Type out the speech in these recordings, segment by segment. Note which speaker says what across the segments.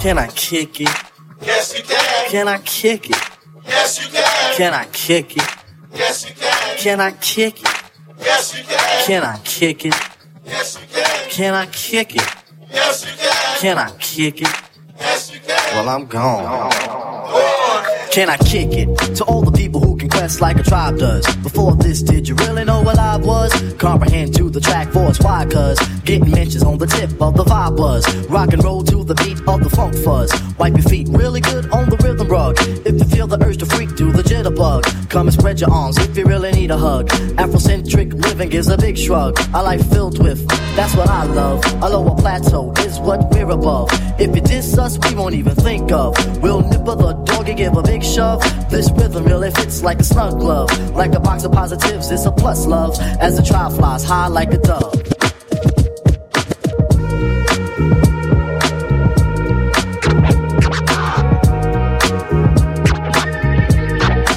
Speaker 1: Can I kick it?
Speaker 2: Yes, you can.
Speaker 1: Can I kick it?
Speaker 2: Yes, you can.
Speaker 1: Can I kick it?
Speaker 2: Yes, you can.
Speaker 1: Can I kick it?
Speaker 2: Yes, you can.
Speaker 1: Can I kick it?
Speaker 2: Yes, you can.
Speaker 1: Can I kick it?
Speaker 2: Yes, you can.
Speaker 1: Can I kick it?
Speaker 2: Yes, you can.
Speaker 1: Well, I'm gone. Can I kick it to all the people who quest like a tribe does? Before this, did you really know what I was? Comprehend to the track force, why? Cause getting mentions on the tip of the vibe buzz. Rock and roll to the beat of the funk fuzz. Wipe your feet really good on the rhythm rug. If you feel the urge to freak, do the jitterbug. Come and spread your arms if you really need a hug. Afrocentric living gives a big shrug. I like filled with, that's what I love. A lower plateau is what we're above. If you diss us, we won't even think of. We'll nipper the dog and give a big shove. This rhythm really fits like a snug glove. Like a box of positives, it's a plus love. As the trial flies high like a dove.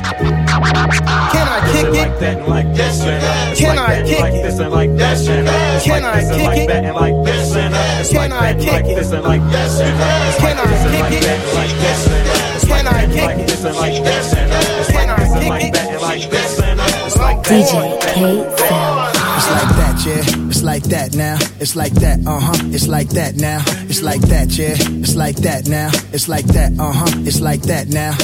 Speaker 3: Can I kick it?
Speaker 4: like that and like this and it's
Speaker 3: Can
Speaker 4: like
Speaker 3: I
Speaker 4: that and
Speaker 3: kick
Speaker 4: like
Speaker 3: it?
Speaker 4: this and like this and it's
Speaker 3: Can
Speaker 4: like
Speaker 3: I
Speaker 4: this and
Speaker 3: kick
Speaker 4: like
Speaker 3: it?
Speaker 4: that and like this and it's
Speaker 3: Can
Speaker 4: like
Speaker 3: I
Speaker 4: that and
Speaker 3: kick
Speaker 4: like
Speaker 3: it?
Speaker 4: this and like this and it's
Speaker 3: Can
Speaker 4: like
Speaker 3: I
Speaker 4: this and
Speaker 3: kick
Speaker 4: like
Speaker 3: it?
Speaker 4: that and like this and it's
Speaker 3: Can
Speaker 4: like
Speaker 3: I
Speaker 4: that and
Speaker 3: kick
Speaker 4: like
Speaker 3: it?
Speaker 4: this and like this and it's
Speaker 3: Can
Speaker 4: like
Speaker 3: I
Speaker 4: this and
Speaker 3: kick
Speaker 4: like
Speaker 3: it?
Speaker 4: that and like this and it's like that
Speaker 5: DJ
Speaker 4: and like that.
Speaker 5: K
Speaker 6: It's like that, yeah. It's like that now. It's like that, uh huh. It's like that now. It's like that, yeah. It's like that now. It's like that, uh huh. It's like that now.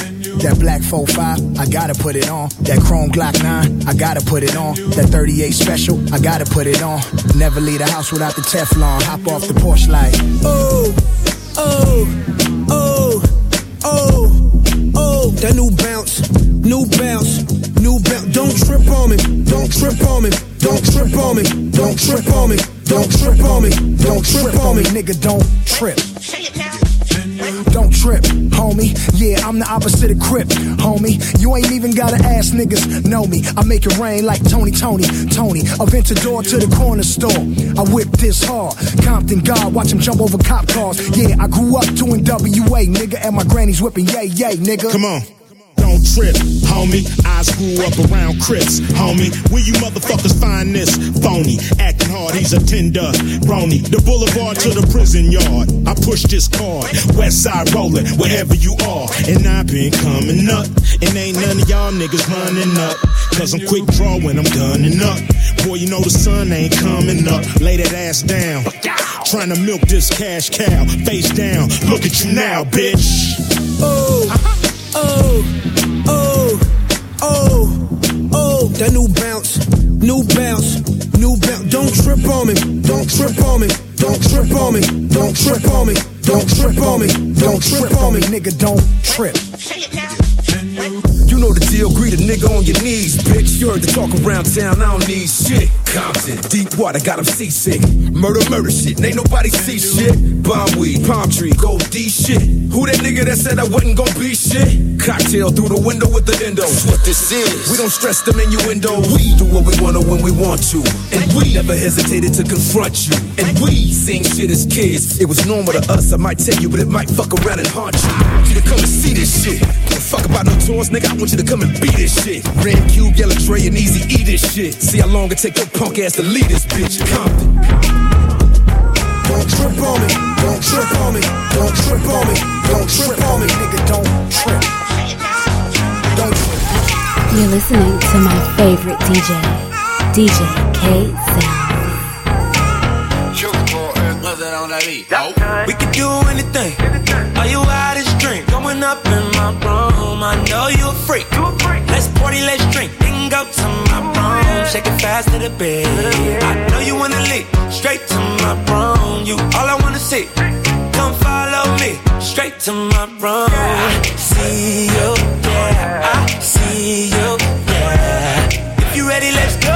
Speaker 6: That black 45, I gotta put it on. That chrome Glock 9, I gotta put it on. That 38 special, I gotta put it on. Never leave the house without the Teflon. Hop off the porch like, oh, oh, oh, oh, oh. That new bounce, new bounce, new bounce. Don't trip on me, don't trip on me, don't trip on me, don't trip on me, don't trip on me, don't trip on me, nigga, don't trip. Don't trip, homie. Yeah, I'm the opposite of Crip, homie. You ain't even gotta ask niggas, know me. I make it rain like Tony, Tony, Tony. Aventador to the corner store. I whip this hard. Compton God, watch him jump over cop cars. Yeah, I grew up doing WA, nigga, and my granny's whipping yay, yay, nigga.
Speaker 7: Come on. Don't trip, homie. I grew up around Crips, homie. Where you motherfuckers find this? Phony, acting hard, he's a tender. Brony, the boulevard to the prison yard. I push this card, west side rolling, wherever you are. And I've been coming up, and ain't none of y'all niggas running up. Cause I'm quick draw when I'm gunning up. Boy, you know the sun ain't coming up. Lay that ass down. Trying to milk this cash cow. Face down, look at you now, bitch.
Speaker 6: That new bounce, new bounce, new bounce. Don't trip on me, don't trip on me, don't trip on me, don't trip on me, don't trip on me, don't trip on me, nigga, don't trip.
Speaker 8: You know the deal, greet a nigga on your knees, bitch. You heard the talk around town, I don't need shit. Compton, deep water, got him seasick. Murder, murder shit, ain't nobody see shit. Bomb weed, palm tree, gold D shit. Who that nigga that said I wasn't gonna be shit? Cocktail through the window with the endo. That's what this is. We don't stress them innuendo. We do what we wanna when we want to. And we never hesitated to confront you. And we sing shit as kids. It was normal to us, I might tell you, but it might fuck around and haunt you. You to come and see this shit. Don't fuck about no tours, nigga. I want you to come and beat this shit. Red Cube, Yellow Dre, and Easy E this shit. See how long it take your punk ass to lead this bitch. Compton.
Speaker 6: Don't trip on me, don't trip on me, don't trip on me, don't trip on me, nigga, don't trip. Don't trip.
Speaker 5: You're listening to my favorite DJ, DJ K Sound.
Speaker 9: We could do anything. Are you out up in my room. I know you a freak. Let's party, let's drink. Then go to my oh, room. Shake it fast to the bed. I know you wanna leave. Straight to my room. You all I wanna see. Come follow me. Straight to my room. I see you, yeah. I see you, yeah. If you ready, let's go.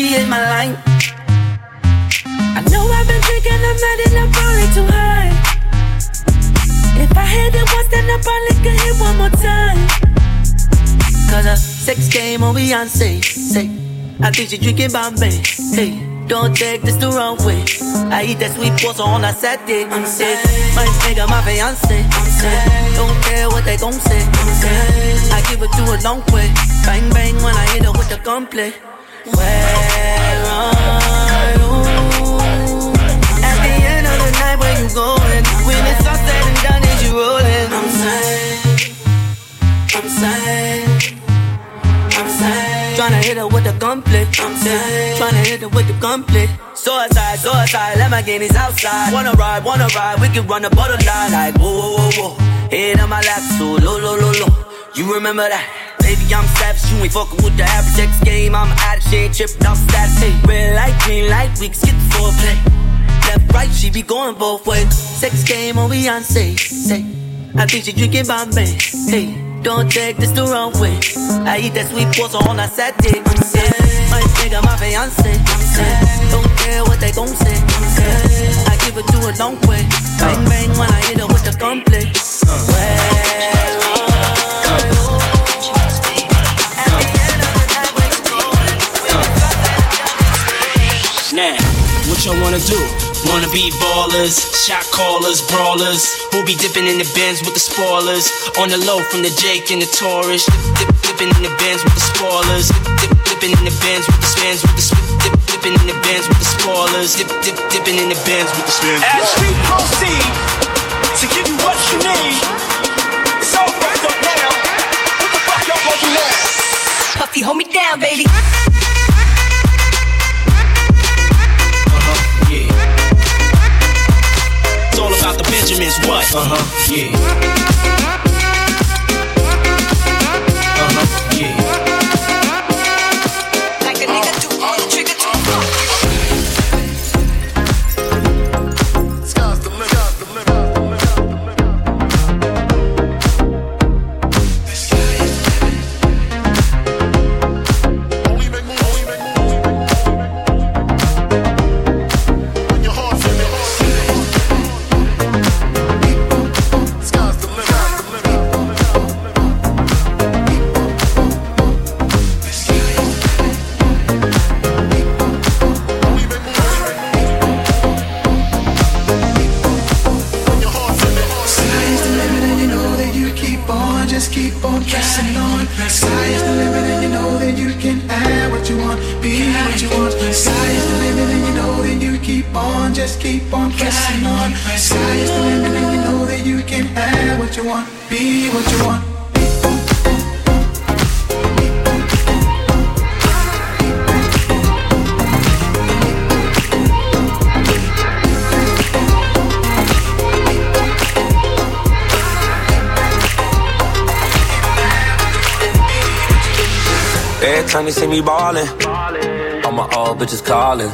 Speaker 10: She
Speaker 11: hit my line. I know I've been drinking, I'm mad and I'm probably too high. If I hit it once, then I probably could hit one more time. Cause a sex game on Beyonce. Say, I think she drinking Bombay. Hey, don't take this the wrong way. I eat that sweet pasta on a Saturday. I'm. My nigga, my fiance. I'm. Don't care what they gon' say. I'm. I give it to a long way. Bang bang when I hit her with the gunplay. Where are you? At the end of the night, where you going? When it's all said and done, is you rolling? I'm saying, I'm saying. I'm saying, tryna hit her with the gunplay. I'm saying, tryna hit her with the gunplay. Suicide, suicide, Lamborghini's outside. Wanna ride, wanna ride, we can run the borderline. Like, whoa, whoa, whoa, whoa. Head on my lap, so low, low, low, low. You remember that? Baby, I'm savage, you ain't fucking with the average X game. I'm out of shit, tripping off stats. Hey, red light, green light, we can skip the foreplay. Left, right, she be going both ways. Sex game oh, on Beyonce. Say, I think she drinking Bombay. Hey, don't take this the wrong way. I eat that sweet pasta on a Saturday. I'm my nigga, my fiance. Don't care what they gon' say. I give it to a long way. Bang bang when I hit her with the gunplay. Where
Speaker 12: what y'all wanna do? Wanna be ballers, shot callers, brawlers, who be dipping in the bins with the spoilers. On the low from the Jake and the Taurus, dip, dip, dipping in the bins with the spoilers, dip, dip, dipping in the bins with the spins with the spin, dip, dipping in the bins with the spoilers, dip, dip, dipping in the bins with the spins.
Speaker 13: As we proceed to give you what you need, it's all wrapped up now. What the fuck y'all gonna now?
Speaker 10: Puffy, hold me down, baby.
Speaker 9: Benjamin's what? Uh huh, yeah. Every time they see me ballin', all my old bitches callin'.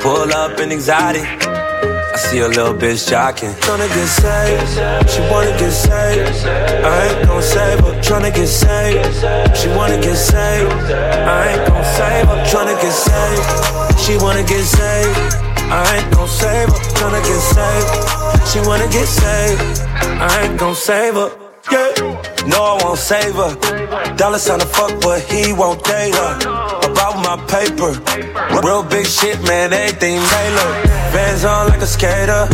Speaker 9: Pull up in anxiety. I see a little bitch jocking. Tryna get saved, she wanna get saved. I ain't gon' save her. Tryna get saved, she wanna get saved. I ain't gon' save her. Tryna get saved, she wanna get saved. I ain't gon' save her. Tryna get saved, she wanna get saved. I ain't gon' save her. Yeah. No, I won't save her. Dollar sign to fuck, but he won't date her. About my paper. Real big shit, man, everything Taylor. Vans on like a skater.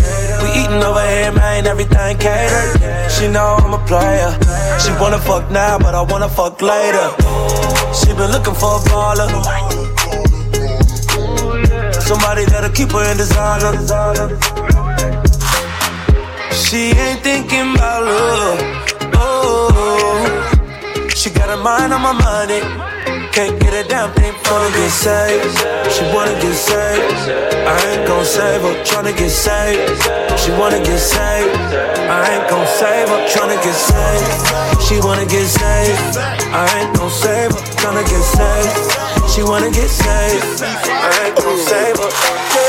Speaker 9: We eating over here, man, everything catered. She know I'm a player. She wanna fuck now, but I wanna fuck later. She been looking for a baller. Somebody that'll keep her in designer. She ain't thinking about love. She got her mind on my money. Can't get a damn thing wanna get saved. She wanna get saved. I ain't gon' save her. Tryna get saved. She wanna get saved. I ain't gon' save her. Tryna get saved. She wanna get saved. I ain't gon' save her. Tryna get saved. She wanna get saved. I ain't gon' save her.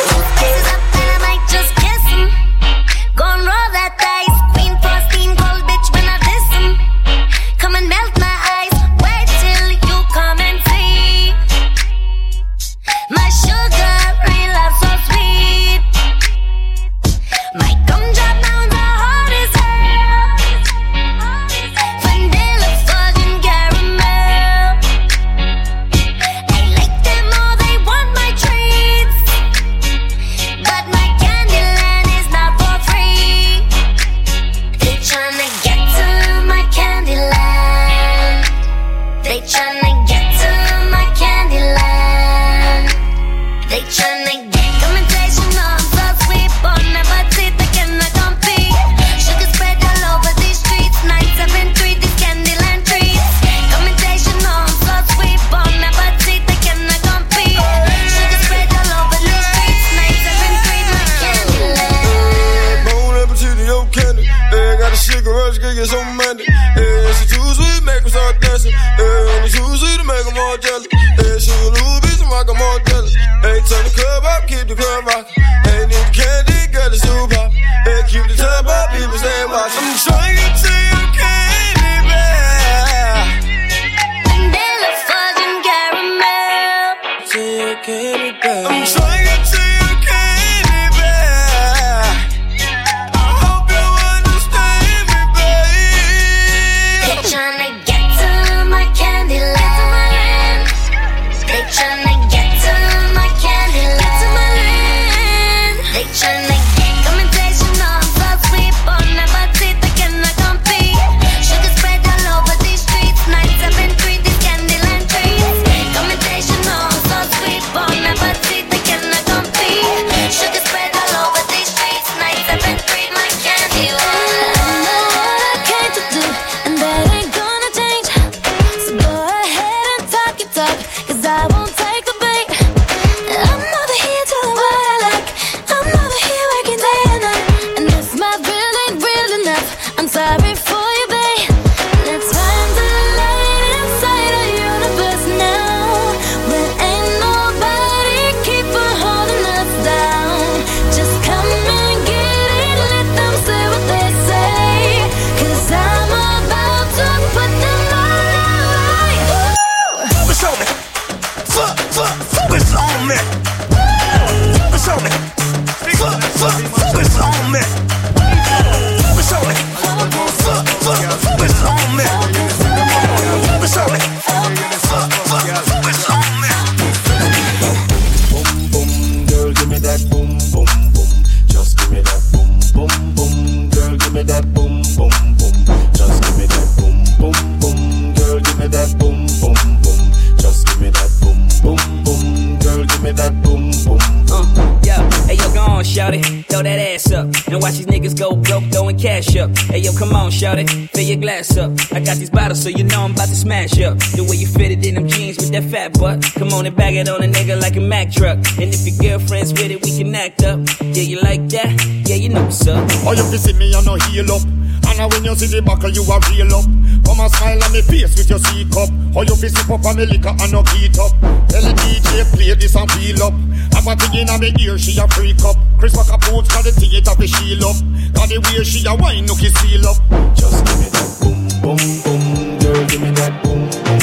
Speaker 14: Watch these niggas go broke, throwing cash up. Hey yo, come on, shout it, fill your glass up. I got these bottles, so you know I'm about to smash up. The way you fit it in them jeans with that fat butt. Come on and bag it on a nigga like a Mack truck. And if your girlfriend's with it, we can act up. Yeah, you like that? Yeah, you know what's up.
Speaker 15: Oh, you see me, I no heal up. And when you see the buckle, you a real up. Come and smile on me face with your C cup. How you fi sip up on me liquor and no heat up. Tell the DJ play this and feel up. Have a thing in me ear, she a freak up. Chris Rock a put got the theater fi shield up. Got the way she a wine, nookie seal up. Just give me that boom, boom, boom. Girl, give me that boom, boom.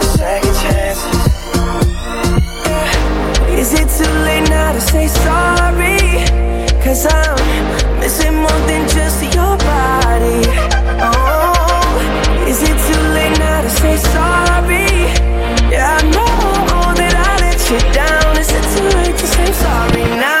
Speaker 16: Is it too late now to say sorry? Cause I'm missing more than just your body Oh, is it too late now to say sorry? Yeah, I know that I let you down Is it too late to say sorry now?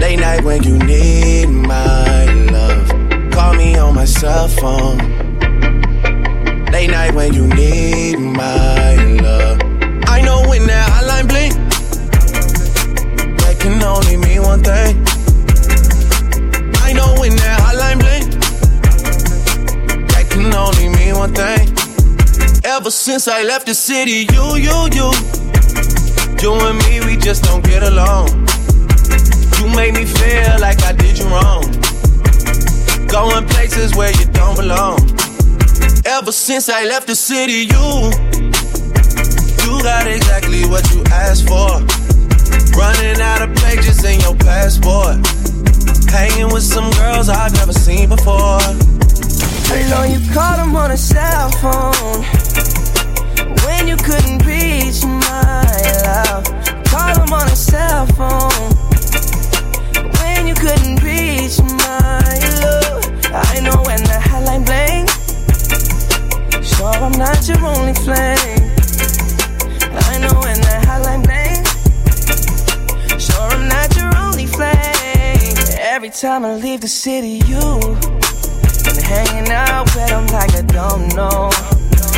Speaker 17: Late night when you need my love. Call me on my cell phone. Late night when you need my love. I know when that hotline blink, that can only mean one thing. I know when that hotline blink, that can only mean one thing. Ever since I left the city, you, you, you, you and me, we just don't get along. You made me feel like I did you wrong. Going places where you don't belong. Ever since I left the city, you, you got exactly what you asked for. Running out of pages in your passport. Hanging with some girls I've never seen before.
Speaker 16: I know you called him on a cell phone when you couldn't reach my love. Called him on a cell phone couldn't reach my love. I know when the hotline bling. Sure, I'm not your only flame. I know when the hotline bling. Sure, I'm not your only flame. Every time I leave the city, you. Been hanging out with them like I don't know.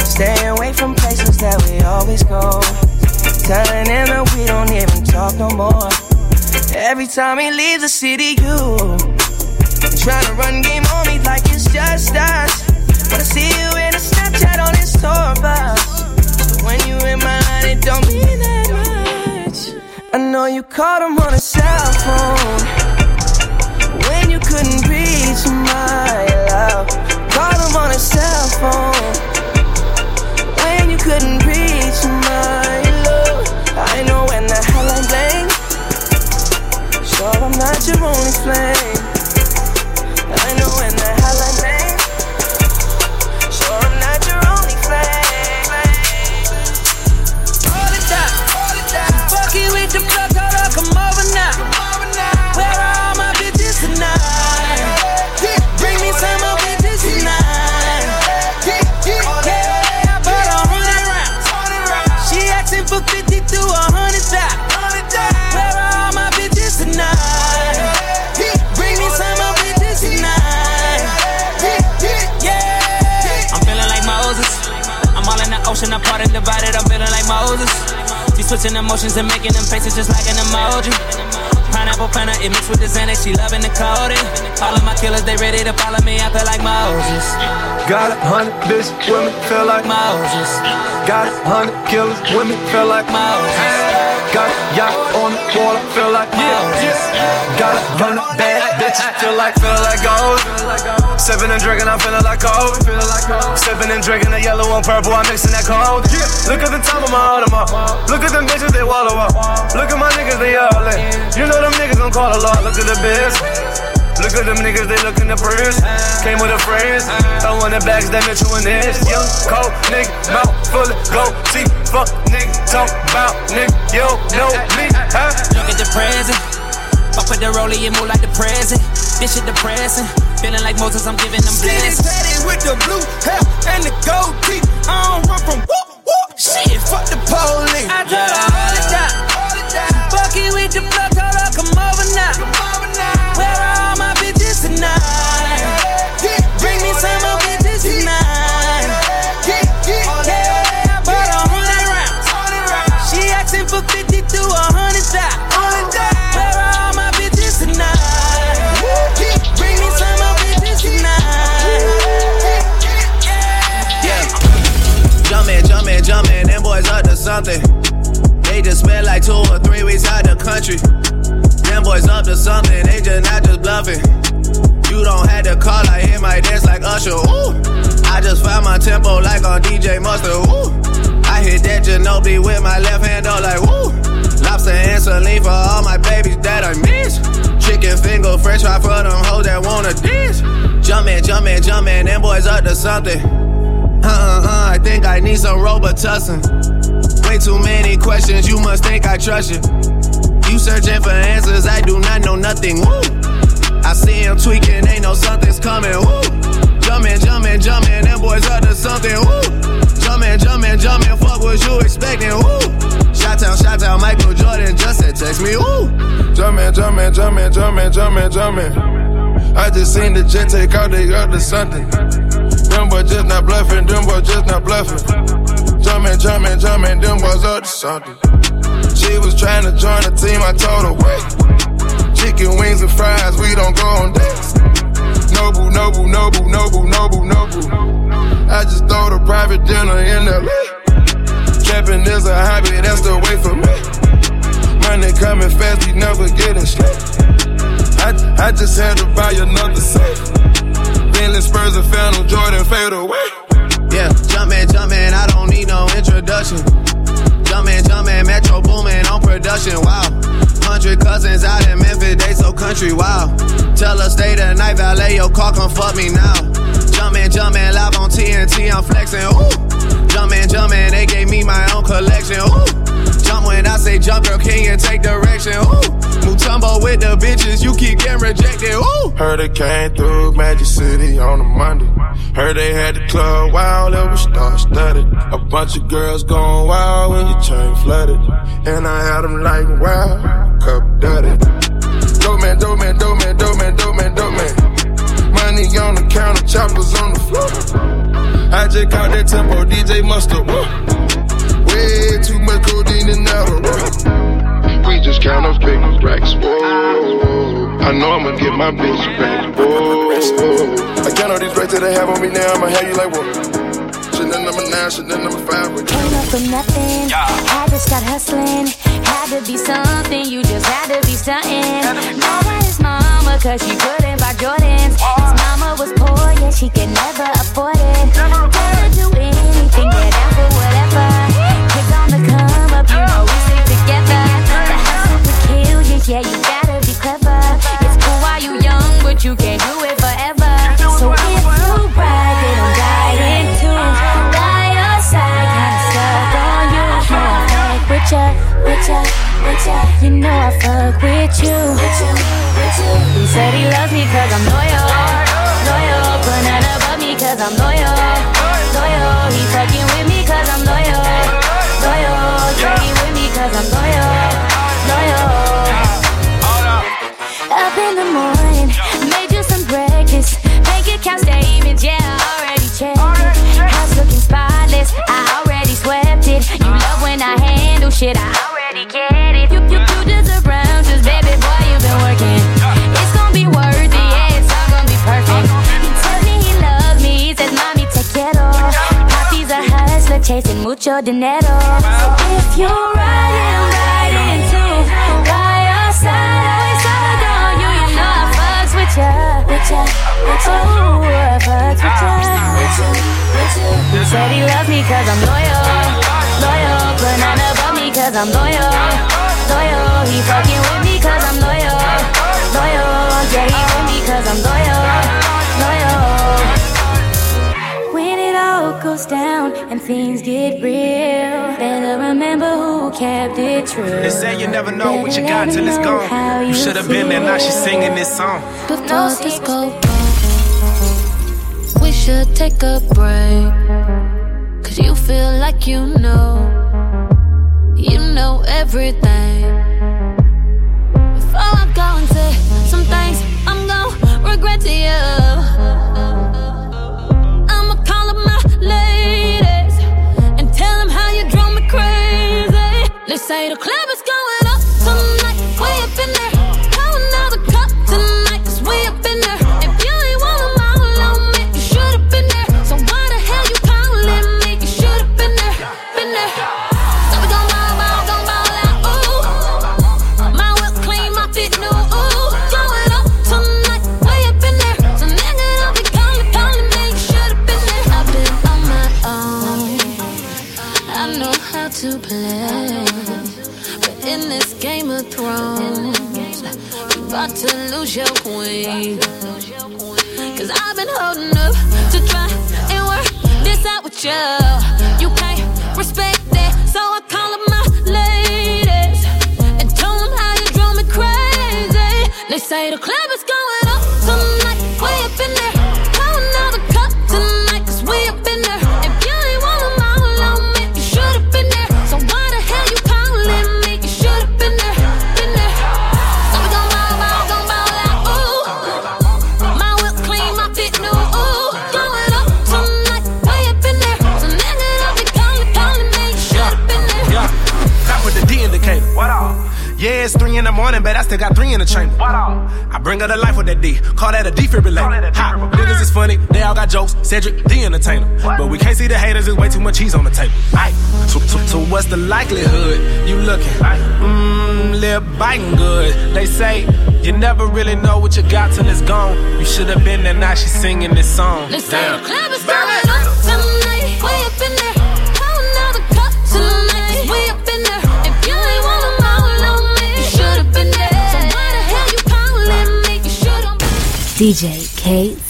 Speaker 16: Stay away from places that we always go. Telling them that we don't even talk no more. Every time he leaves the city, you trying to run game on me like it's just us. But I see you in a Snapchat on his tour bus. So when you in my line, it don't mean that much. I know you called him on a cell phone when you couldn't reach my love. Called him on a cell phone when you couldn't reach my. I'm not your only flame.
Speaker 14: Ocean apart and divided, I'm feeling like Moses. She switching emotions and making them faces just like an emoji. Pineapple planner, it mixed with the Xanax, she loving the coding. All of my killers, they ready to follow me, I feel like Moses.
Speaker 18: Got a hundred bitch women, feel like
Speaker 14: Moses.
Speaker 18: Got a hundred killers, women, feel like
Speaker 14: Moses.
Speaker 18: Got yacht on the water, feel like Moses. Got a hundred bad bitches, feel like, feel like gold. Sipping and drinking, I'm feeling like gold. Sipping and drinking the yellow and purple, I'm mixing that cold. Look at the top of my Audemars. Look at them bitches, they wallow up. Look at my niggas, they all in. You know them niggas gon' call a lot. Look at the biz. Look at them niggas, they look in the purse. Came with a friends. Throwing the bags, that bitch you in this. Young, cold nigga, mouth full of gold teeth. Fuck nigga, talk about nigga. You know me, huh?
Speaker 14: Look at the present. Fuck with the rollie, it move like the present. This shit depressing. Feeling like Moses, I'm giving them blessings.
Speaker 19: Steady with the blue hair and the gold teeth. I don't run from whoop whoop. Shit, fuck the police.
Speaker 14: I told her hold it down. Fuck it with the blood, told her come over now. Bitches tonight? Bring me some more bitches tonight. Yeah, I bought a hundred rounds. She asking for 50 to a hundred thousand. Where are all my bitches tonight? Bring me some more bitches tonight. Yeah.
Speaker 17: Jumpin', jumpin', jumpin', them boys up to something. They just spent like two or three weeks out the country. Them boys up to something, they just not just bluffing. I hear my dance like Usher. Ooh, I just found my tempo like on DJ Mustard. Ooh, I hit that Ginobili with my left hand, though, like woo. Lobster and saline for all my babies that I miss. Chicken finger, french fry for them hoes that wanna dance. Jumpin', jumpin', jumpin', them boys up to something. Uh uh uh, I think I need some Robitussin. Way too many questions, you must think I trust you. You searching for answers, I do not know nothing. Woo! I see him tweaking, ain't no something's coming. Woo! Jumpin', jumpin', jumpin', them boys up to something. Woo! Jumpin', jumpin', jumpin', fuck what you expecting. Woo! Shot town, shot town, Michael Jordan just said text me. Woo!
Speaker 20: Jumpin', jumpin', jumpin', jumpin', jumpin', jumpin'. I just seen the jet take out, they up to something. Them boys just not bluffing, them boys just not bluffing. Jumpin', jumpin', jumpin', them boys up to something. She was trying to join the team, I told her wait. Chicken wings and fries, we don't go on dates. Noble, noble, noble, noble, noble, noble. I just throw the private dinner in LA. Trapping is a hobby, that's the way for me. Money coming fast, we never getting straight. I, I just had to buy another safe. Bentley Spurs and Phantom Jordan fade away.
Speaker 17: Yeah, jumpin', jumpin', I don't need no introduction. Jumpin', jumpin', Metro boomin' on production, wow. Hundred cousins out in Memphis, they so country, wow. Tell her stay the night, valet your car, come fuck me now. Jumpin', jumpin', live on TNT, I'm flexin', ooh. Jumpin', jumpin', they gave me my own collection, ooh. Jump when I say jump, girl, can you take direction, ooh. Mutombo with the bitches, you keep getting rejected, ooh.
Speaker 20: Heard it came through Magic City on a Monday. Heard they had the club wild, it was star studded. A bunch of girls going wild when your chain flooded. And I had them like wow, cup dirty. Dope man, dope man, dope man, dope man, dope man, dope man. Money on the counter, choppers on the floor. I just caught that tempo, DJ Mustard. Whoa. Way too much codeine in that. We just count those big racks. Whoa. I know I'ma get my bitch back. Whoa. I count all these racks that I have on me now. I'ma have you like whoa. Chanel number nine, Chanel number five.
Speaker 21: Came up for nothing. I just got hustling. Had to be something. You just had to be something. Mad at his mama cause she couldn't buy Jordans. His mama was poor, yeah, she could never afford it. Gotta do anything, get down for whatever. You know we stick together. The hustle kill you, yeah, you gotta be clever. It's cool while you young, but you can't do it forever. So if you brag, then I'm dying too. By your side, kinda stuck on you. Know I fuck with ya, with ya, with ya. You know I fuck with you. With you, with you. He said he loves me cause I'm loyal. Loyal, put none above me cause I'm loyal. Loyal, he fucking with me cause I'm loyal. Loyal. Up in the morning, made you some breakfast. Bank account statements, yeah, already checked. House looking spotless, I already swept it. You love when I handle shit, I already get it. You, you, you around, just baby boy, you've been working. It's gonna be worth it, yeah, it's all gonna be perfect. He tells me he loves me, he says, mommy, te quiero. Papi's a hustler, chasing mucho dinero. So if you, He said he loves me cause I'm loyal, loyal. But not cause I'm loyal, loyal. He fucking with goes down and things get real, better remember who kept it true.
Speaker 22: They say you never know what you got till it's gone. You should have been there, now she's singing this song.
Speaker 23: Before this go wrong, we should take a break. Cause you feel like you know, you know everything. Before I go and say some things I'm gonna regret to you. Crazy. They say
Speaker 22: bring her to life with that D. Call that a defibrillator. Ha, niggas is funny, they all got jokes. Cedric, the entertainer. But we can't see the haters, there's way too much cheese on the table. Aight. So, so, so what's the likelihood you looking? Mmm, lip biting good. They say you never really know what you got till it's gone. You should have been there, now she's singing this song.
Speaker 23: They say
Speaker 22: Damn.
Speaker 21: DJ K.